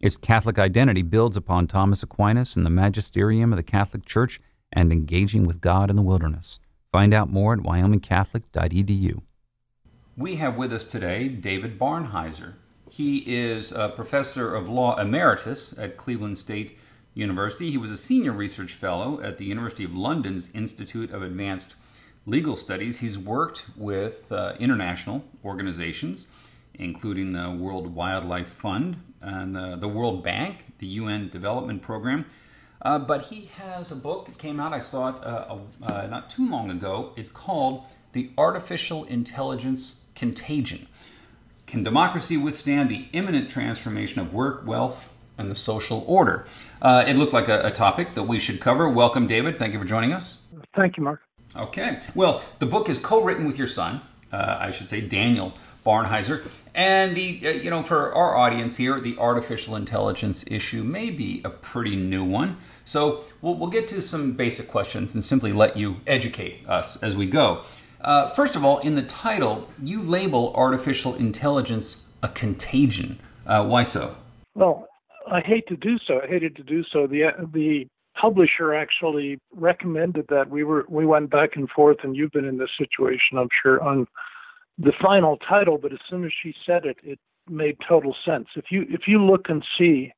Its Catholic identity builds upon Thomas Aquinas and the magisterium of the Catholic Church and engaging with God in the wilderness. Find out more at wyomingcatholic.edu. We have with us today David Barnhizer. He is a professor of law emeritus at Cleveland State University. He was a senior research fellow at the University of London's Institute of Advanced Legal Studies. He's worked with uh, international organizations, including the World Wildlife Fund and the, the World Bank, the UN Development Program. Uh, but he has a book that came out, I saw it uh, uh not too long ago. It's called The Artificial Intelligence Contagion can democracy withstand the imminent transformation of work, wealth, and the social order? Uh, it looked like a, a, topic that we should cover. Welcome, David. Thank you for joining us. Thank you, Mark. Okay. Well, the book is co-written with your son, uh, I should say, Daniel Barnhizer. And the, uh, you know, for our audience here, the artificial intelligence issue may be a pretty new one. So we'll, we'll get to some basic questions and simply let you educate us as we go. Uh, first of all, in the title, you label artificial intelligence a contagion. Uh, why so? Well, I hate to do so. I hated to do so. The the publisher actually recommended that we were we went back and forth, and you've been in this situation, I'm sure, on the final title. But as soon as she said it, it made total sense. If you if you look and see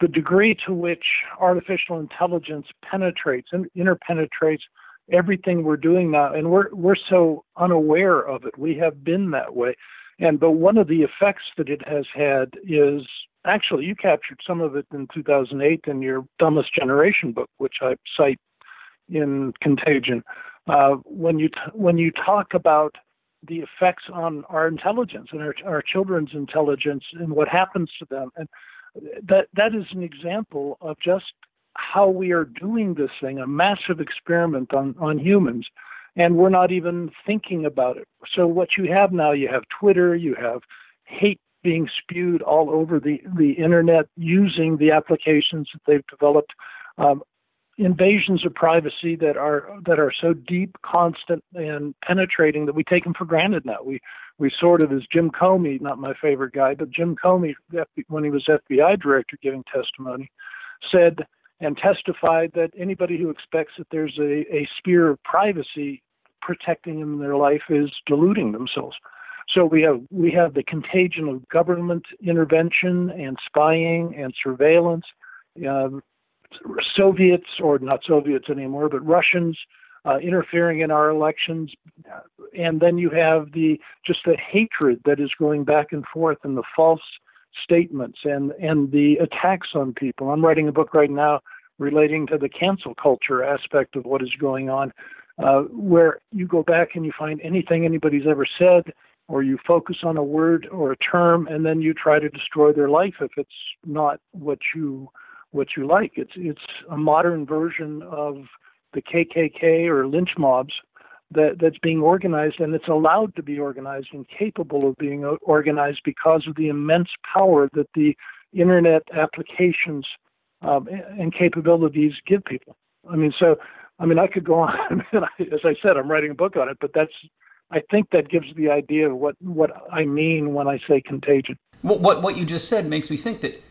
the degree to which artificial intelligence penetrates and interpenetrates everything we're doing now, and we're we're so unaware of it. We have been that way, and but one of the effects that it has had is actually you captured some of it in 2008 in your Dumbest Generation book, which I cite in Contagion. Uh, when you t- when you talk about the effects on our intelligence and our, our children's intelligence and what happens to them, and that that is an example of just how we are doing this thing, a massive experiment on, on humans, and we're not even thinking about it. So what you have now, you have Twitter, you have hate being spewed all over the, the internet using the applications that they've developed. Um, invasions of privacy that are that are so deep, constant, and penetrating that we take them for granted now. We we sort of, as Jim Comey, not my favorite guy, but Jim Comey, when he was FBI director giving testimony, said and testified that anybody who expects that there's a, a sphere of privacy protecting them in their life is deluding themselves. So we have we have the contagion of government intervention and spying and surveillance. Uh, Soviets, or not Soviets anymore, but Russians uh, interfering in our elections, and then you have the just the hatred that is going back and forth and the false statements and and the attacks on people. I'm writing a book right now relating to the cancel culture aspect of what is going on, uh, where you go back and you find anything anybody's ever said, or you focus on a word or a term, and then you try to destroy their life if it's not what you what you like. It's it's a modern version of the KKK or lynch mobs that that's being organized and it's allowed to be organized and capable of being organized because of the immense power that the internet applications um, and capabilities give people. I mean, so I mean, I could go on. As I said, I'm writing a book on it, but that's I think that gives the idea of what what I mean when I say contagion. What what, what you just said makes me think that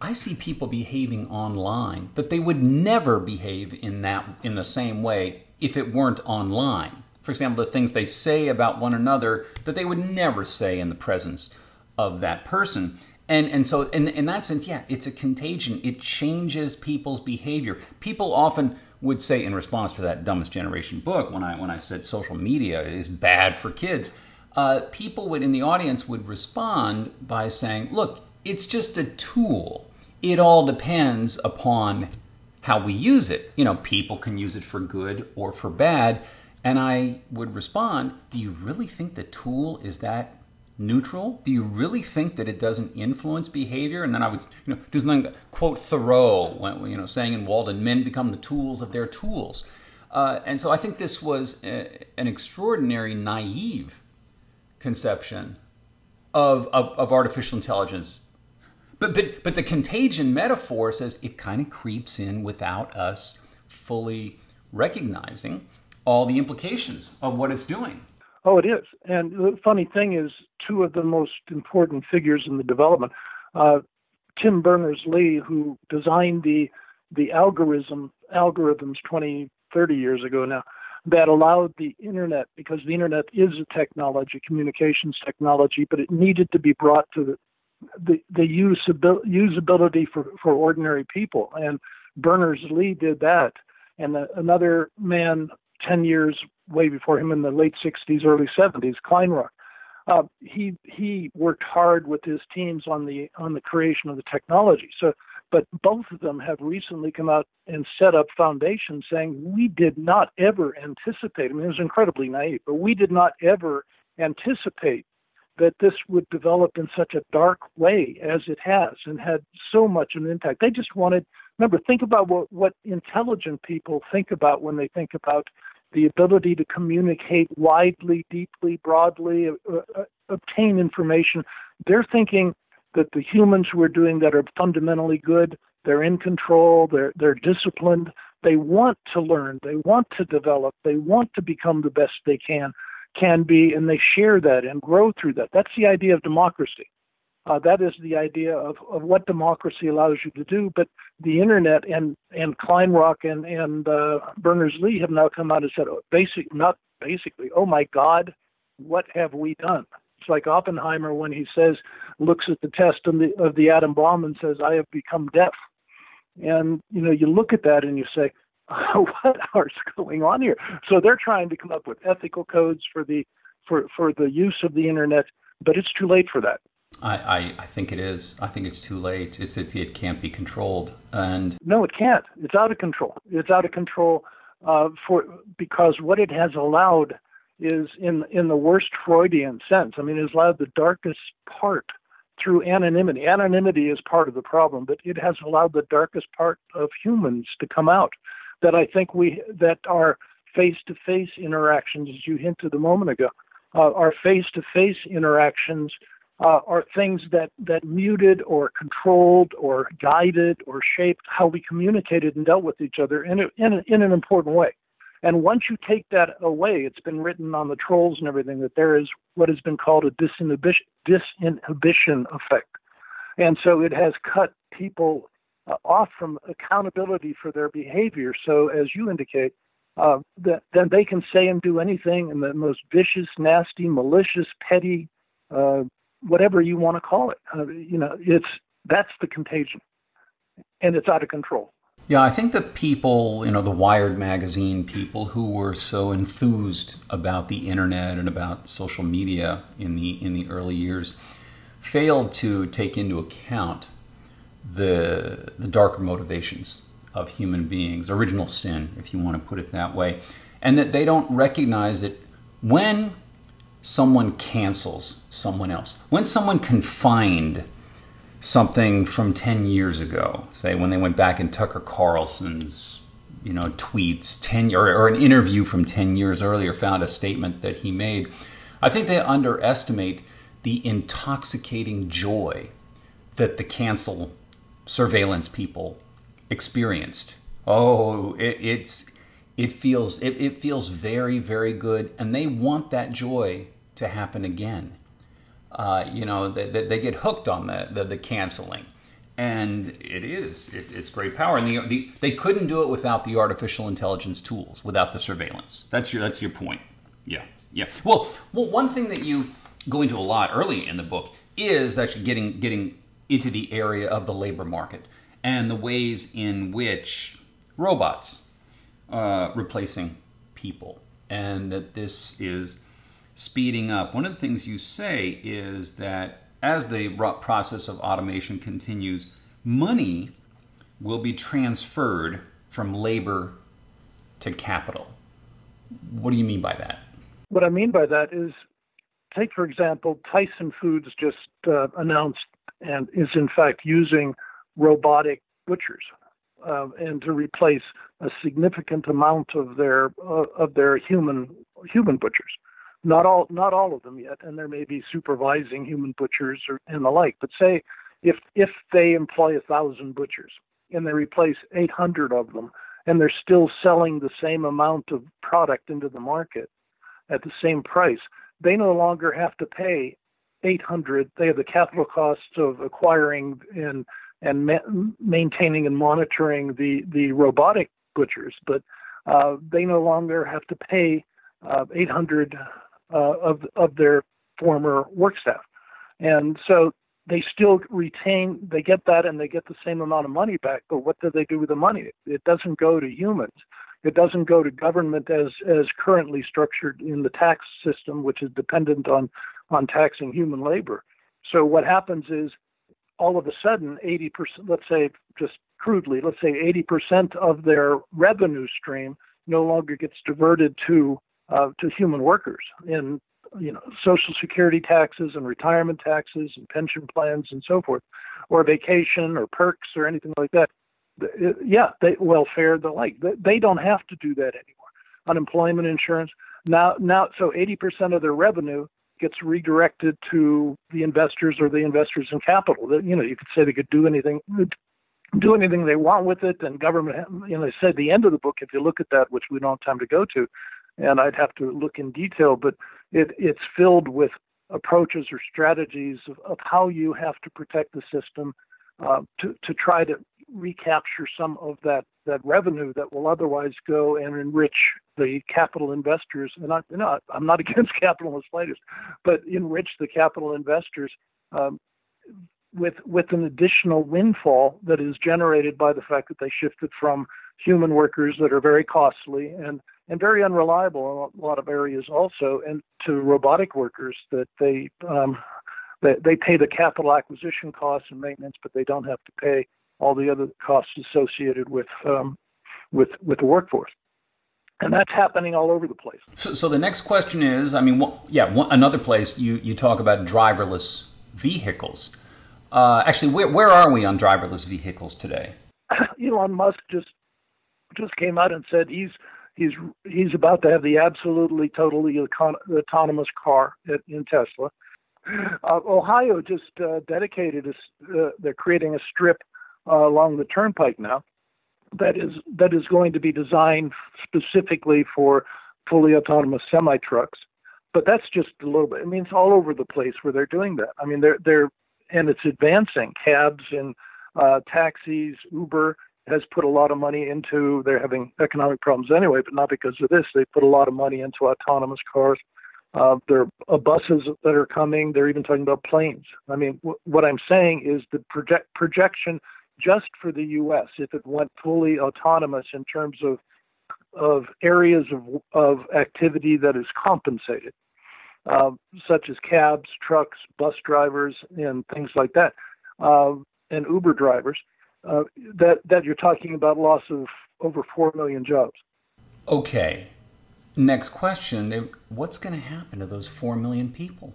I see people behaving online that they would never behave in that in the same way if it weren't online. For example, the things they say about one another that they would never say in the presence of that person. And and so in in that sense, yeah, it's a contagion. It changes people's behavior. People often would say in response to that dumbest generation book when I when I said social media is bad for kids, uh, people would in the audience would respond by saying, "Look, it's just a tool. It all depends upon how we use it. You know, people can use it for good or for bad." And I would respond, "Do you really think the tool is that neutral? Do you really think that it doesn't influence behavior? And then I would, you know, do something quote Thoreau, you know, saying in Walden, "Men become the tools of their tools." Uh, and so I think this was a, an extraordinary naive conception of, of, of artificial intelligence. But, but, but the contagion metaphor says it kind of creeps in without us fully recognizing all the implications of what it's doing. Oh, it is. And the funny thing is, two of the most important figures in the development, uh, Tim Berners Lee, who designed the the algorithm algorithms 20, 30 years ago now, that allowed the internet, because the internet is a technology, communications technology, but it needed to be brought to the the, the usability, usability for, for ordinary people. And Berners Lee did that. And the, another man 10 years way before him in the late 60s, early 70s, Kleinrock. Uh, he he worked hard with his teams on the on the creation of the technology. So, but both of them have recently come out and set up foundations saying we did not ever anticipate. I mean, it was incredibly naive, but we did not ever anticipate that this would develop in such a dark way as it has and had so much an impact. They just wanted remember think about what what intelligent people think about when they think about the ability to communicate widely, deeply, broadly, uh, uh, obtain information. They're thinking that the humans who are doing that are fundamentally good. They're in control. They're they're disciplined. They want to learn. They want to develop. They want to become the best they can can be, and they share that and grow through that. That's the idea of democracy. Uh, that is the idea of, of what democracy allows you to do. But the internet and and Kleinrock and and uh, Berners Lee have now come out and said, oh, basic, not basically, oh my God, what have we done? It's like Oppenheimer when he says, looks at the test of the, of the atom bomb and says, I have become deaf. And you know, you look at that and you say, what is going on here? So they're trying to come up with ethical codes for the for for the use of the internet, but it's too late for that. I, I, I, think it is. I think it's too late. It's it, it can't be controlled. And no, it can't. It's out of control. It's out of control uh, for because what it has allowed is in in the worst Freudian sense. I mean, it has allowed the darkest part through anonymity. Anonymity is part of the problem, but it has allowed the darkest part of humans to come out. That I think we that our face-to-face interactions, as you hinted a moment ago, uh, our face-to-face interactions uh, are things that, that muted or controlled or guided or shaped how we communicated and dealt with each other in, a, in, a, in an important way. And once you take that away, it's been written on the trolls and everything that there is what has been called a disinhibition, disinhibition effect. And so it has cut people uh, off from accountability for their behavior. So, as you indicate, uh, that then they can say and do anything in the most vicious, nasty, malicious, petty, uh, whatever you want to call it. Uh, you know, it's that's the contagion, and it's out of control. Yeah, I think the people, you know, the Wired magazine people who were so enthused about the internet and about social media in the in the early years failed to take into account the the darker motivations of human beings, original sin, if you want to put it that way, and that they don't recognize that when someone cancels someone else. When someone can find something from 10 years ago, say when they went back in Tucker Carlson's you know tweets 10 or, or an interview from 10 years earlier found a statement that he made, I think they underestimate the intoxicating joy that the cancel surveillance people experienced. Oh, it, it's it feels it, it feels very very good and they want that joy to happen again. Uh, you know, they, they, get hooked on the, the, the canceling. And it is, it, it's great power. And the, the, they couldn't do it without the artificial intelligence tools, without the surveillance. That's your, that's your point. Yeah, yeah. Well, well, one thing that you go into a lot early in the book is actually getting, getting into the area of the labor market and the ways in which robots uh, replacing people and that this is speeding up. One of the things you say is that as the process of automation continues, money will be transferred from labor to capital. What do you mean by that? What I mean by that is take, for example, Tyson Foods just uh, announced and is in fact using robotic butchers uh, and to replace a significant amount of their uh, of their human human butchers. Not all not all of them yet, and there may be supervising human butchers or, and the like. But say if if they employ a thousand butchers and they replace 800 of them, and they're still selling the same amount of product into the market at the same price, they no longer have to pay 800. They have the capital costs of acquiring and and ma- maintaining and monitoring the the robotic butchers, but uh, they no longer have to pay uh, 800 uh, of of their former work staff, and so they still retain. They get that, and they get the same amount of money back. But what do they do with the money? It doesn't go to humans. It doesn't go to government as as currently structured in the tax system, which is dependent on on taxing human labor. So what happens is all of a sudden 80%, let's say just crudely, let's say 80% of their revenue stream no longer gets diverted to uh, to human workers in you know social security taxes and retirement taxes and pension plans and so forth, or vacation or perks or anything like that. Yeah, they, welfare the like. They don't have to do that anymore. Unemployment insurance now now so 80% of their revenue gets redirected to the investors or the investors in capital. You know, you could say they could do anything, do anything they want with it, and government. You know, they said the end of the book. If you look at that, which we don't have time to go to, and I'd have to look in detail, but it, it's filled with approaches or strategies of, of how you have to protect the system uh, to to try to recapture some of that that revenue that will otherwise go and enrich the capital investors. And I, you know, I'm not against capital in the slightest, but enrich the capital investors um, with with an additional windfall that is generated by the fact that they shifted from human workers that are very costly and and very unreliable in a lot of areas also, and to robotic workers that they um, they, they pay the capital acquisition costs and maintenance, but they don't have to pay all the other costs associated with um, with with the workforce. And that's happening all over the place. So, so the next question is, I mean, yeah, one, another place you, you talk about driverless vehicles. Uh, actually, where, where are we on driverless vehicles today? Elon Musk just just came out and said he's he's he's about to have the absolutely totally autonomous car at, in Tesla. Uh, Ohio just uh, dedicated a, uh, they're creating a strip uh, along the turnpike now that is that is going to be designed specifically for fully autonomous semi trucks. But that's just a little bit. I mean, it's all over the place where they're doing that. I mean, they're they're and it's advancing. Cabs and uh, taxis, Uber has put a lot of money into. They're having economic problems anyway, but not because of this. They put a lot of money into autonomous cars. Uh, there are buses that are coming. They're even talking about planes. I mean, w- what I'm saying is the project projection just for the U.S. if it went fully autonomous in terms of of areas of of activity that is compensated, uh, such as cabs, trucks, bus drivers, and things like that, uh, and Uber drivers. Uh, that that you're talking about loss of over four million jobs. Okay. Next question: What's going to happen to those four million people?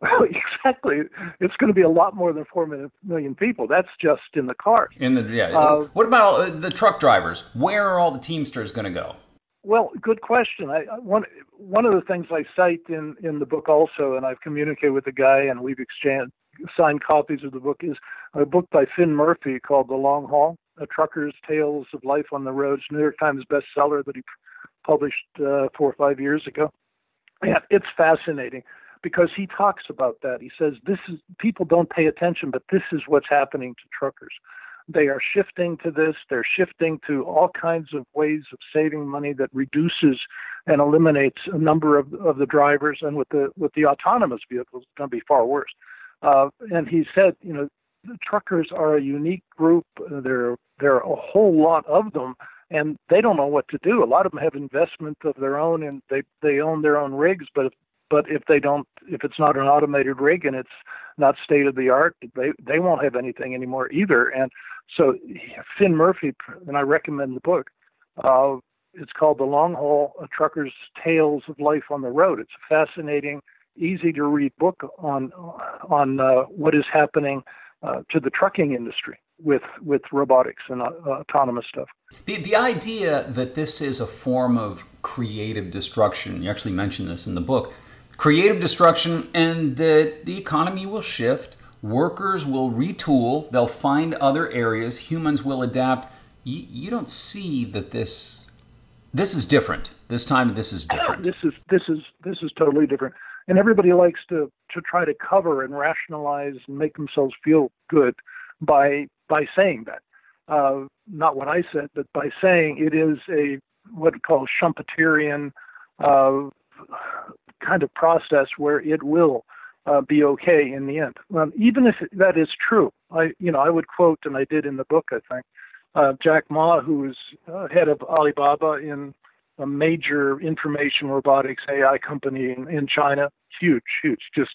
Well, exactly. It's going to be a lot more than four million people. That's just in the cars. In the yeah. Uh, what about the truck drivers? Where are all the Teamsters going to go? Well, good question. I, one one of the things I cite in in the book also, and I've communicated with the guy, and we've exchanged signed copies of the book, is a book by Finn Murphy called The Long Haul: A Trucker's Tales of Life on the Roads, New York Times bestseller that he published uh, four or five years ago. Yeah, it's fascinating because he talks about that. He says this is people don't pay attention, but this is what's happening to truckers. They are shifting to this. They're shifting to all kinds of ways of saving money that reduces and eliminates a number of, of the drivers. And with the with the autonomous vehicles, it's going to be far worse. Uh, and he said, you know, the truckers are a unique group. There there are a whole lot of them, and they don't know what to do. A lot of them have investment of their own, and they they own their own rigs, but if, but if they don't, if it's not an automated rig and it's not state of the art, they they won't have anything anymore either. And so Finn Murphy, and I recommend the book. Uh, it's called The Long Haul: A Trucker's Tales of Life on the Road. It's a fascinating, easy to read book on on uh, what is happening uh, to the trucking industry with with robotics and uh, autonomous stuff. The the idea that this is a form of creative destruction. You actually mentioned this in the book. Creative destruction, and that the economy will shift. Workers will retool. They'll find other areas. Humans will adapt. You, you don't see that this this is different. This time, this is different. This is this is this is totally different. And everybody likes to to try to cover and rationalize and make themselves feel good by by saying that. Uh, not what I said, but by saying it is a what we call Schumpeterian uh, kind of process where it will uh, be okay in the end. Um, even if that is true, I you know I would quote, and I did in the book, I think, uh, Jack Ma, who is uh, head of Alibaba in a major information robotics AI company in, in China, huge, huge, just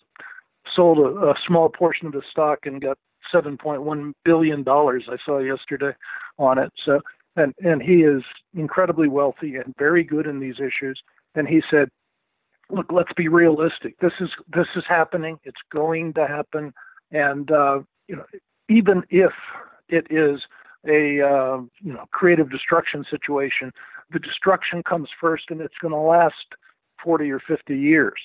sold a, a small portion of the stock and got 7.1 billion dollars I saw yesterday on it. So and and he is incredibly wealthy and very good in these issues. And he said, "Look, let's be realistic. This is this is happening. It's going to happen. And uh, you know, even if it is a uh, you know creative destruction situation, the destruction comes first, and it's going to last 40 or 50 years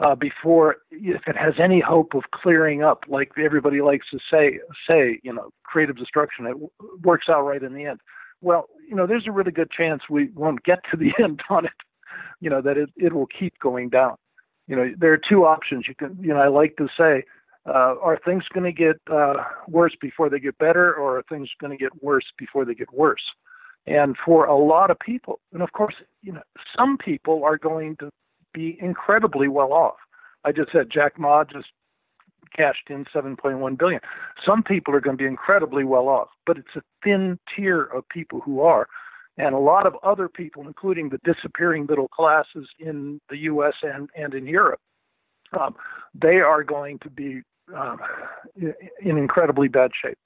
uh, before if it has any hope of clearing up, like everybody likes to say, say you know, creative destruction, it w- works out right in the end. Well, you know, there's a really good chance we won't get to the end on it. You know that it it will keep going down. You know, there are two options. You can, you know, I like to say, uh, are things going to get uh, worse before they get better, or are things going to get worse before they get worse? And for a lot of people, and of course, you know, some people are going to be incredibly well off. I just said Jack Ma just cashed in 7.1 billion. Some people are going to be incredibly well off, but it's a thin tier of people who are. And a lot of other people, including the disappearing middle classes in the U.S. and, and in Europe, um, they are going to be um, in incredibly bad shape.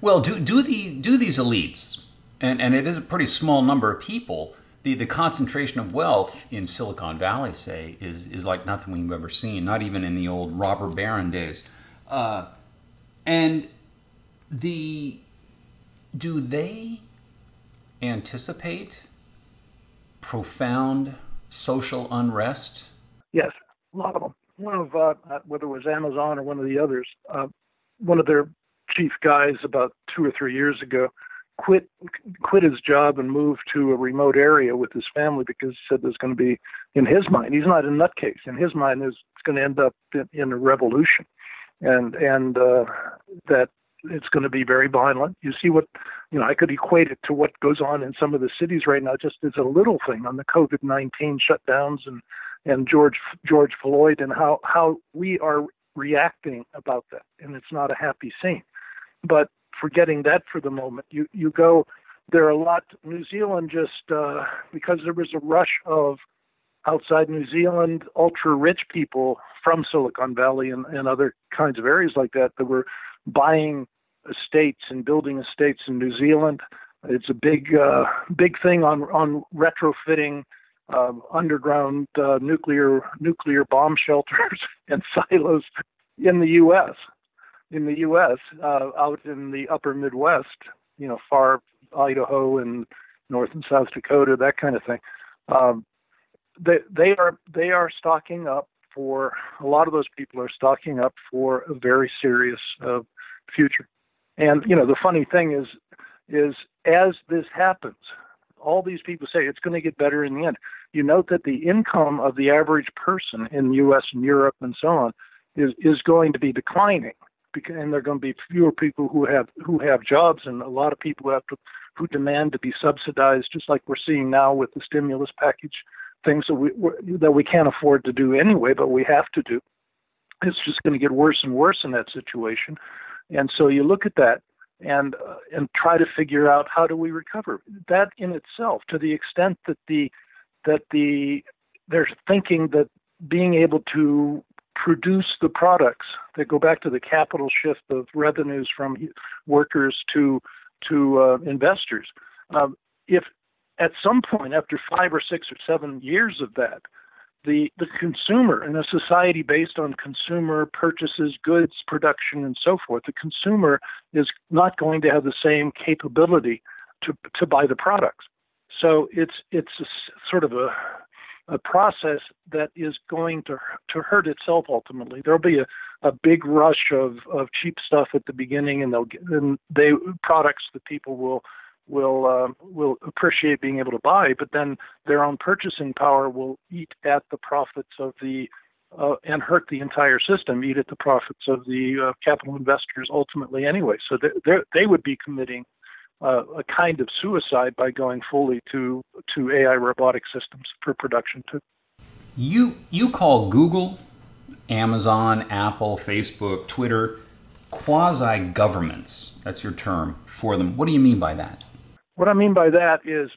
Well, do do the do these elites, and and it is a pretty small number of people the, the concentration of wealth in Silicon Valley, say, is, is like nothing we've ever seen, not even in the old robber baron days. Uh, and the do they anticipate profound social unrest? Yes, a lot of them. One of uh, whether it was Amazon or one of the others, uh, one of their chief guys about two or three years ago quit quit his job and move to a remote area with his family because he said there's going to be in his mind he's not a nutcase in his mind is it's going to end up in, in a revolution and and uh, that it's going to be very violent. You see what you know. I could equate it to what goes on in some of the cities right now, just as a little thing on the COVID nineteen shutdowns and and George George Floyd and how how we are reacting about that, and it's not a happy scene. But forgetting that for the moment. You you go there are a lot New Zealand just uh, because there was a rush of outside New Zealand ultra rich people from Silicon Valley and, and other kinds of areas like that that were buying estates and building estates in New Zealand. It's a big uh, big thing on on retrofitting uh, underground uh, nuclear nuclear bomb shelters and silos in the U.S in the U.S. Uh, out in the upper Midwest, you know, far Idaho and North and South Dakota, that kind of thing. Um, they they are they are stocking up for a lot of those people are stocking up for a very serious uh, future. And you know, the funny thing is is as this happens, all these people say it's going to get better in the end. You note that the income of the average person in the U.S. and Europe and so on is is going to be declining and there are going to be fewer people who have who have jobs, and a lot of people who have to who demand to be subsidized, just like we're seeing now with the stimulus package, things that we that we can't afford to do anyway, but we have to do. It's just going to get worse and worse in that situation, and so you look at that, and uh, and try to figure out how do we recover that in itself to the extent that the that the they're thinking that being able to produce the products that go back to the capital shift of revenues from workers to to uh, investors. Um, if at some point after five or six or seven years of that, the the consumer in a society based on consumer purchases, goods production, and so forth, the consumer is not going to have the same capability to to buy the products. So it's it's a, sort of a a process that is going to to hurt itself ultimately. There'll be a, a big rush of, of cheap stuff at the beginning, and they'll get and they products that people will will uh, will appreciate being able to buy, but then their own purchasing power will eat at the profits of the uh, and hurt the entire system, eat at the profits of the uh, capital investors ultimately anyway. So they they would be committing uh, a kind of suicide by going fully to to AI robotic systems for production too. You you call Google, Amazon, Apple, Facebook, Twitter quasi governments. That's your term for them. What do you mean by that? What I mean by that is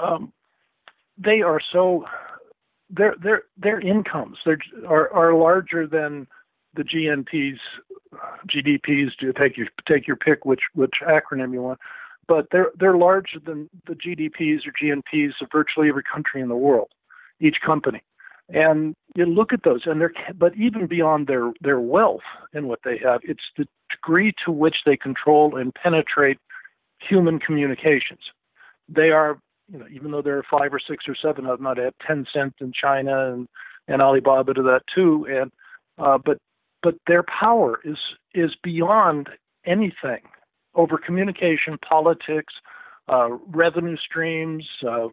um, they are so their their their incomes are are larger than the GNPs GDPs take your take your pick which which acronym you want, but they're they're larger than the GDPs or GNPs of virtually every country in the world, each company. And you look at those, and they're but even beyond their their wealth and what they have, it's the degree to which they control and penetrate human communications. They are, you know, even though there are five or six or seven of them, I'd add Tencent in China and and Alibaba to that too, and uh, but but their power is is beyond anything over communication, politics, uh, revenue streams, uh,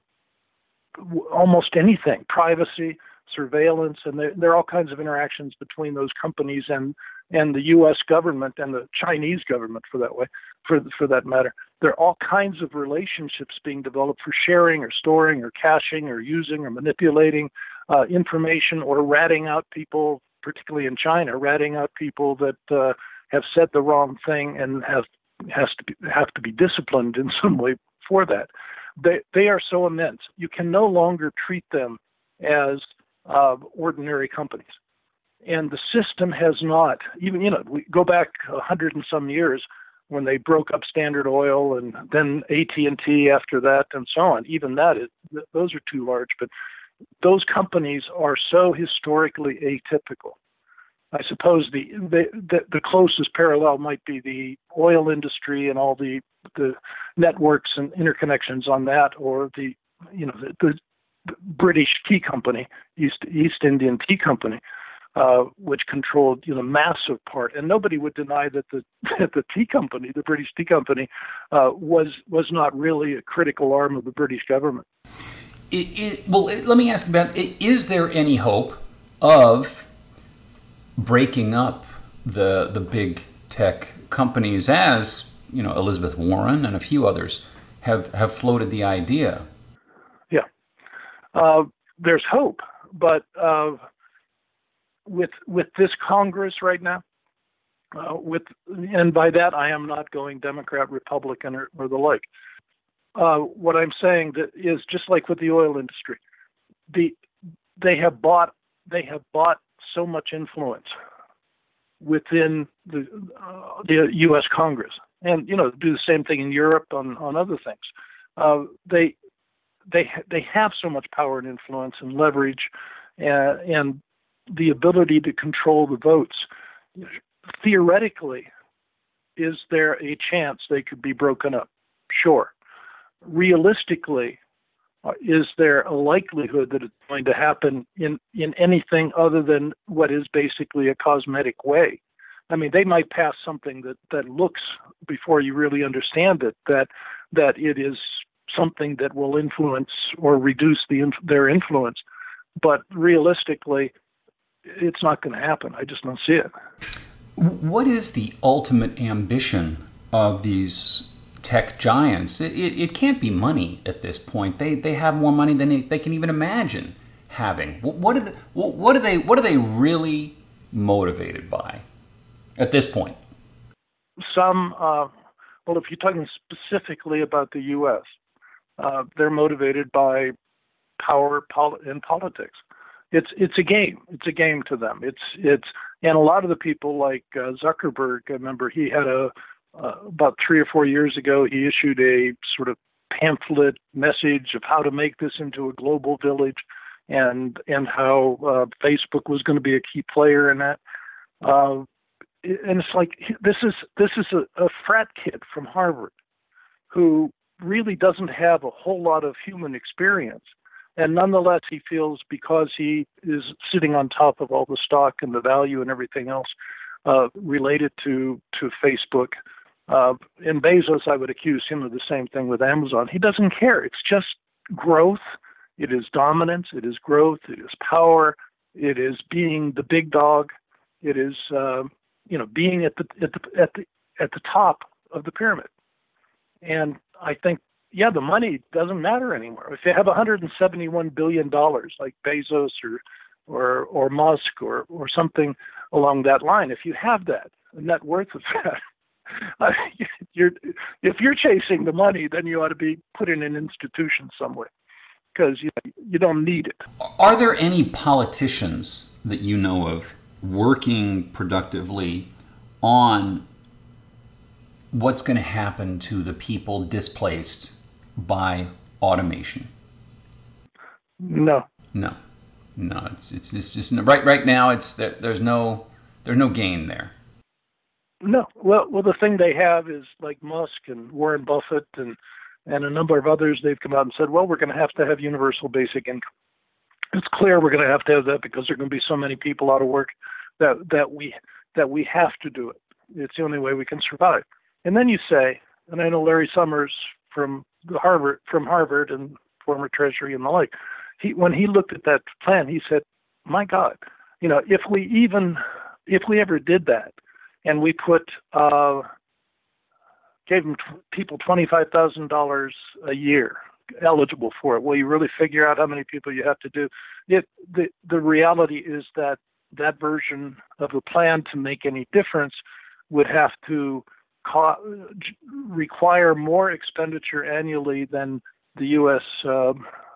almost anything, privacy, surveillance, and there, there, are all kinds of interactions between those companies and and the U.S. government and the Chinese government, for that way, for for that matter. There are all kinds of relationships being developed for sharing or storing or caching or using or manipulating uh, information or ratting out people particularly in China, ratting out people that uh, have said the wrong thing and have has to be, have to be disciplined in some way for that. They they are so immense. You can no longer treat them as uh, ordinary companies, and the system has not. Even you know, we go back a hundred and some years when they broke up Standard Oil and then AT and T after that, and so on. Even that is those are too large, but those companies are so historically atypical. I suppose the, the the, closest parallel might be the oil industry and all the the networks and interconnections on that, or the you know the, the British tea company, East East Indian Tea Company, uh, which controlled you know massive part, and nobody would deny that the that the tea company, the British tea company, uh, was was not really a critical arm of the British government. It, it, well, it, let me ask about: Is there any hope of breaking up the the big tech companies, as you know, Elizabeth Warren and a few others have have floated the idea? Yeah, uh, there's hope, but uh, with with this Congress right now, uh, with and by that I am not going Democrat, Republican, or, or the like. Uh, what I'm saying is just like with the oil industry, the they have bought they have bought so much influence within the uh, the U.S. Congress, and you know do the same thing in Europe on on other things. Uh, they they they have so much power and influence and leverage, uh, and the ability to control the votes. Theoretically, is there a chance they could be broken up? Sure realistically, uh, is there a likelihood that it's going to happen in, in anything other than what is basically a cosmetic way? I mean, they might pass something that, that looks, before you really understand it, that that it is something that will influence or reduce the their influence. But realistically, it's not going to happen. I just don't see it. What is the ultimate ambition of these tech giants, it, it, can't be money at this point. They, they have more money than they, can even imagine having. What, what, are the, what, are they, what are they really motivated by at this point? Some, uh, Well, if you're talking specifically about the U.S., uh, they're motivated by power pol- in politics. It's it's a game. It's a game to them. It's it's and a lot of the people like uh, Zuckerberg. I remember he had a uh, about three or four years ago. He issued a sort of pamphlet message of how to make this into a global village, and and how uh, Facebook was going to be a key player in that. Uh, and it's like this is this is a, a frat kid from Harvard who really doesn't have a whole lot of human experience. And nonetheless, he feels because he is sitting on top of all the stock and the value and everything else uh, related to to Facebook. Uh, Bezos, I would accuse him of the same thing with Amazon. He doesn't care. It's just growth. It is dominance. It is growth. It is power. It is being the big dog. It is uh, you know being at the at the at the at the top of the pyramid. And I think, yeah, the money doesn't matter anymore. If you have 171 billion dollars, like Bezos or or or Musk or or something along that line, if you have that, a net worth of that, Uh, you're if you're chasing the money, then you ought to be put in an institution somewhere because you you don't need it. Are there any politicians that you know of working productively on what's going to happen to the people displaced by automation? No. No. No, it's it's, it's just right right now it's there's no there's no gain there. No. Well, well the thing they have is like Musk and Warren Buffett and and a number of others they've come out and said, "Well, we're going to have to have universal basic income." It's clear we're going to have to have that because there are going to be so many people out of work that that we that we have to do it. It's the only way we can survive. And then you say, and I know Larry Summers from Harvard, from Harvard and former Treasury and the like, he when he looked at that plan, he said, "My God, you know, if we even if we ever did that, and we put uh, gave them t- people twenty five thousand dollars a year eligible for it, Well, you really figure out how many people you have to do? It the the reality is that that version of the plan to make any difference would have to co- require more expenditure annually than the U.S. Uh,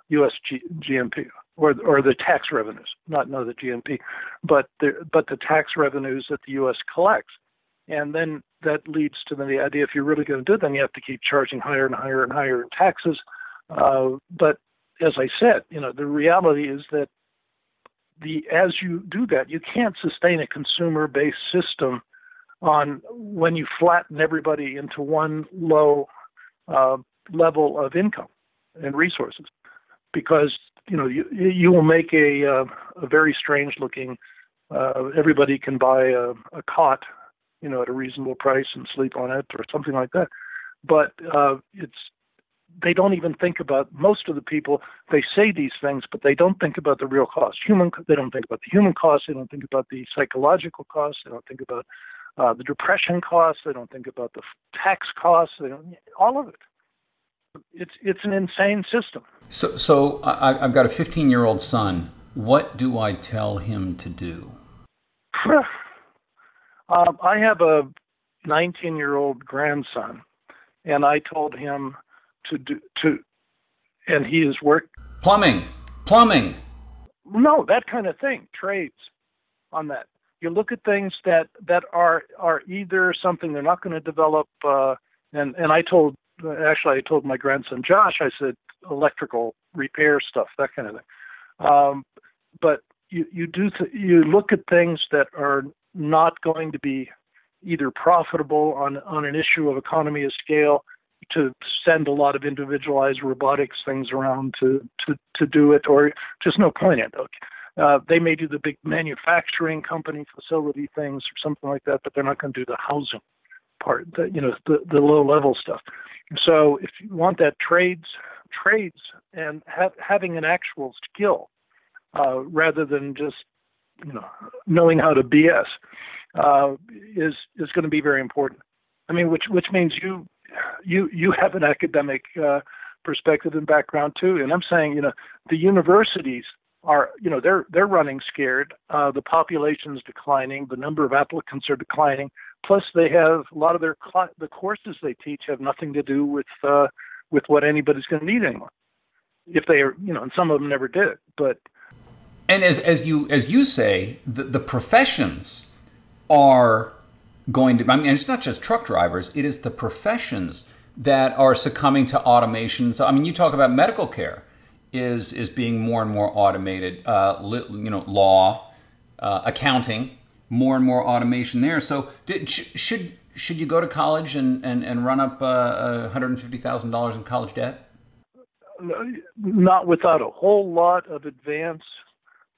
U.S. G- GNP or or the tax revenues, not no the GNP, but the but the tax revenues that the U.S. collects, and then that leads to the idea if you're really going to do it, then you have to keep charging higher and higher and higher in taxes. Uh, but as I said, you know the reality is that the as you do that, you can't sustain a consumer-based system on when you flatten everybody into one low uh, level of income and resources, because you know you you will make a uh, a very strange looking. Uh, everybody can buy a, a cot, you know, at a reasonable price and sleep on it or something like that. But uh, it's they don't even think about most of the people they say these things but they don't think about the real cost human they don't think about the human cost they don't think about the psychological cost they don't think about uh, the depression costs. They don't think about the tax costs. They don't all of it. It's it's an insane system. So so I, I've got a 15 year old son. What do I tell him to do? um, I have a 19 year old grandson, and I told him to do to, and he is work plumbing, plumbing. No, that kind of thing, trades on that you look at things that that are are either something they're not going to develop uh, and and I told actually I told my grandson Josh I said electrical repair stuff that kind of thing um, but you you do th- you look at things that are not going to be either profitable on on an issue of economy of scale to send a lot of individualized robotics things around to to to do it or just no point in it. Uh, they may do the big manufacturing company facility things or something like that, but they're not going to do the housing part, the, you know, the, the low level stuff. So if you want that trades, trades and ha- having an actual skill uh, rather than just you know knowing how to BS uh, is is going to be very important. I mean, which which means you you you have an academic uh, perspective and background too. And I'm saying, you know, the universities are you know they're they're running scared. Uh, the population's declining. The number of applicants are declining. Plus they have a lot of their cl- the courses they teach have nothing to do with uh, with what anybody's going to need anymore. If they are, you know, and some of them never did, but. And as, as you as you say, the, the professions are going to. I mean, it's not just truck drivers; it is the professions that are succumbing to automation. So, I mean, you talk about medical care is is being more and more automated. Uh, you know, law, uh, accounting, more and more automation there. So, did, sh- should should you go to college and and, and run up uh, one hundred and fifty thousand dollars in college debt? Not without a whole lot of advance.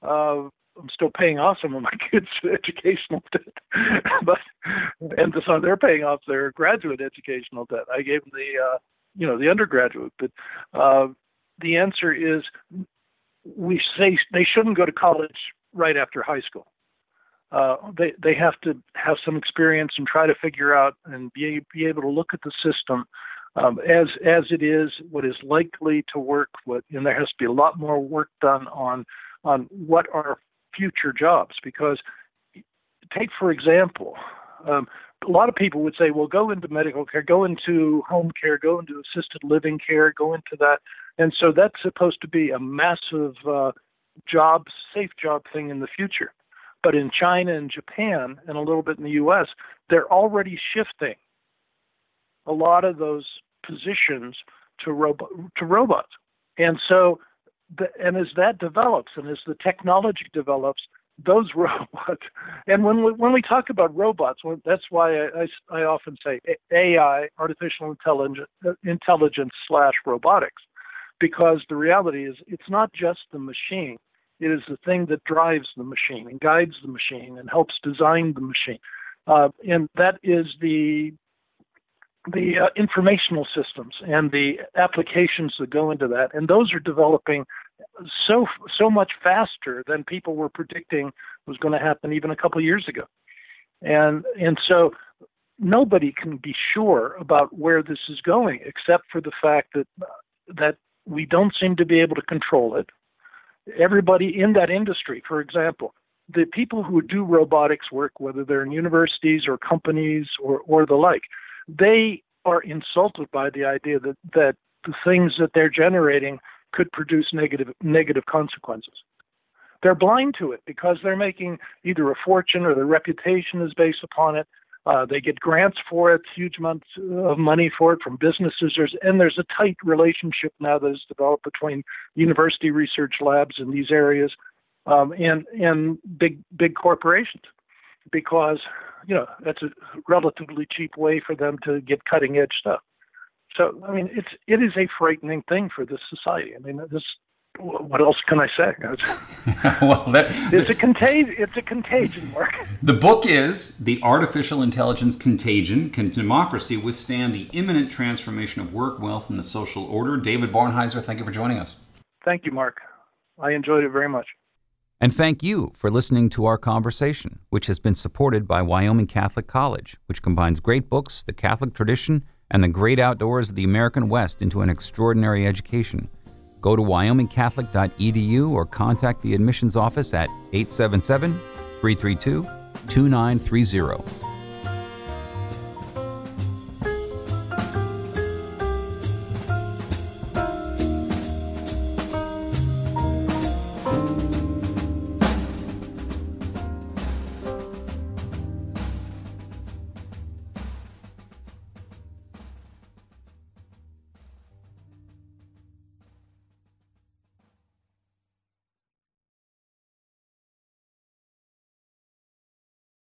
Uh, I'm still paying off some of my kids' educational debt, but and so they're paying off their graduate educational debt. I gave them the uh, you know the undergraduate, but uh, the answer is we say they shouldn't go to college right after high school. Uh, they they have to have some experience and try to figure out and be be able to look at the system um, as as it is, what is likely to work, what and there has to be a lot more work done on on what are future jobs. Because take for example um, a lot of people would say well go into medical care go into home care go into assisted living care go into that. And so that's supposed to be a massive uh, job safe job thing in the future but in China and Japan and a little bit in the US they're already shifting a lot of those positions to robo- to robots. And so and as that develops and as the technology develops, those robots, and when we, when we talk about robots, that's why I, I, I often say AI, artificial intelligence, intelligence slash robotics, because the reality is it's not just the machine; it is the thing that drives the machine and guides the machine and helps design the machine, uh, and that is the the uh, informational systems and the applications that go into that, and those are developing so so much faster than people were predicting was going to happen even a couple of years ago, and and so nobody can be sure about where this is going except for the fact that that we don't seem to be able to control it. Everybody in that industry, for example, the people who do robotics work, whether they're in universities or companies or, or the like, they are insulted by the idea that, that the things that they're generating could produce negative negative consequences. They're blind to it because they're making either a fortune or their reputation is based upon it. Uh, they get grants for it, huge amounts of money for it from businesses. There's, and there's a tight relationship now that has developed between university research labs in these areas um, and and big big corporations because you know that's a relatively cheap way for them to get cutting edge stuff. So I mean, it's it is a frightening thing for this society. I mean, this. What else can I say? well, that, it's a contagion. It's a contagion, Mark. The book is "The Artificial Intelligence Contagion: Can Democracy Withstand the Imminent Transformation of Work, Wealth, and the Social Order?" David Barnhizer, thank you for joining us. Thank you, Mark. I enjoyed it very much. And thank you for listening to our conversation, which has been supported by Wyoming Catholic College, which combines great books, the Catholic tradition, and the great outdoors of the American West into an extraordinary education. Go to wyomingcatholic.edu or contact the admissions office at 877 332 2930.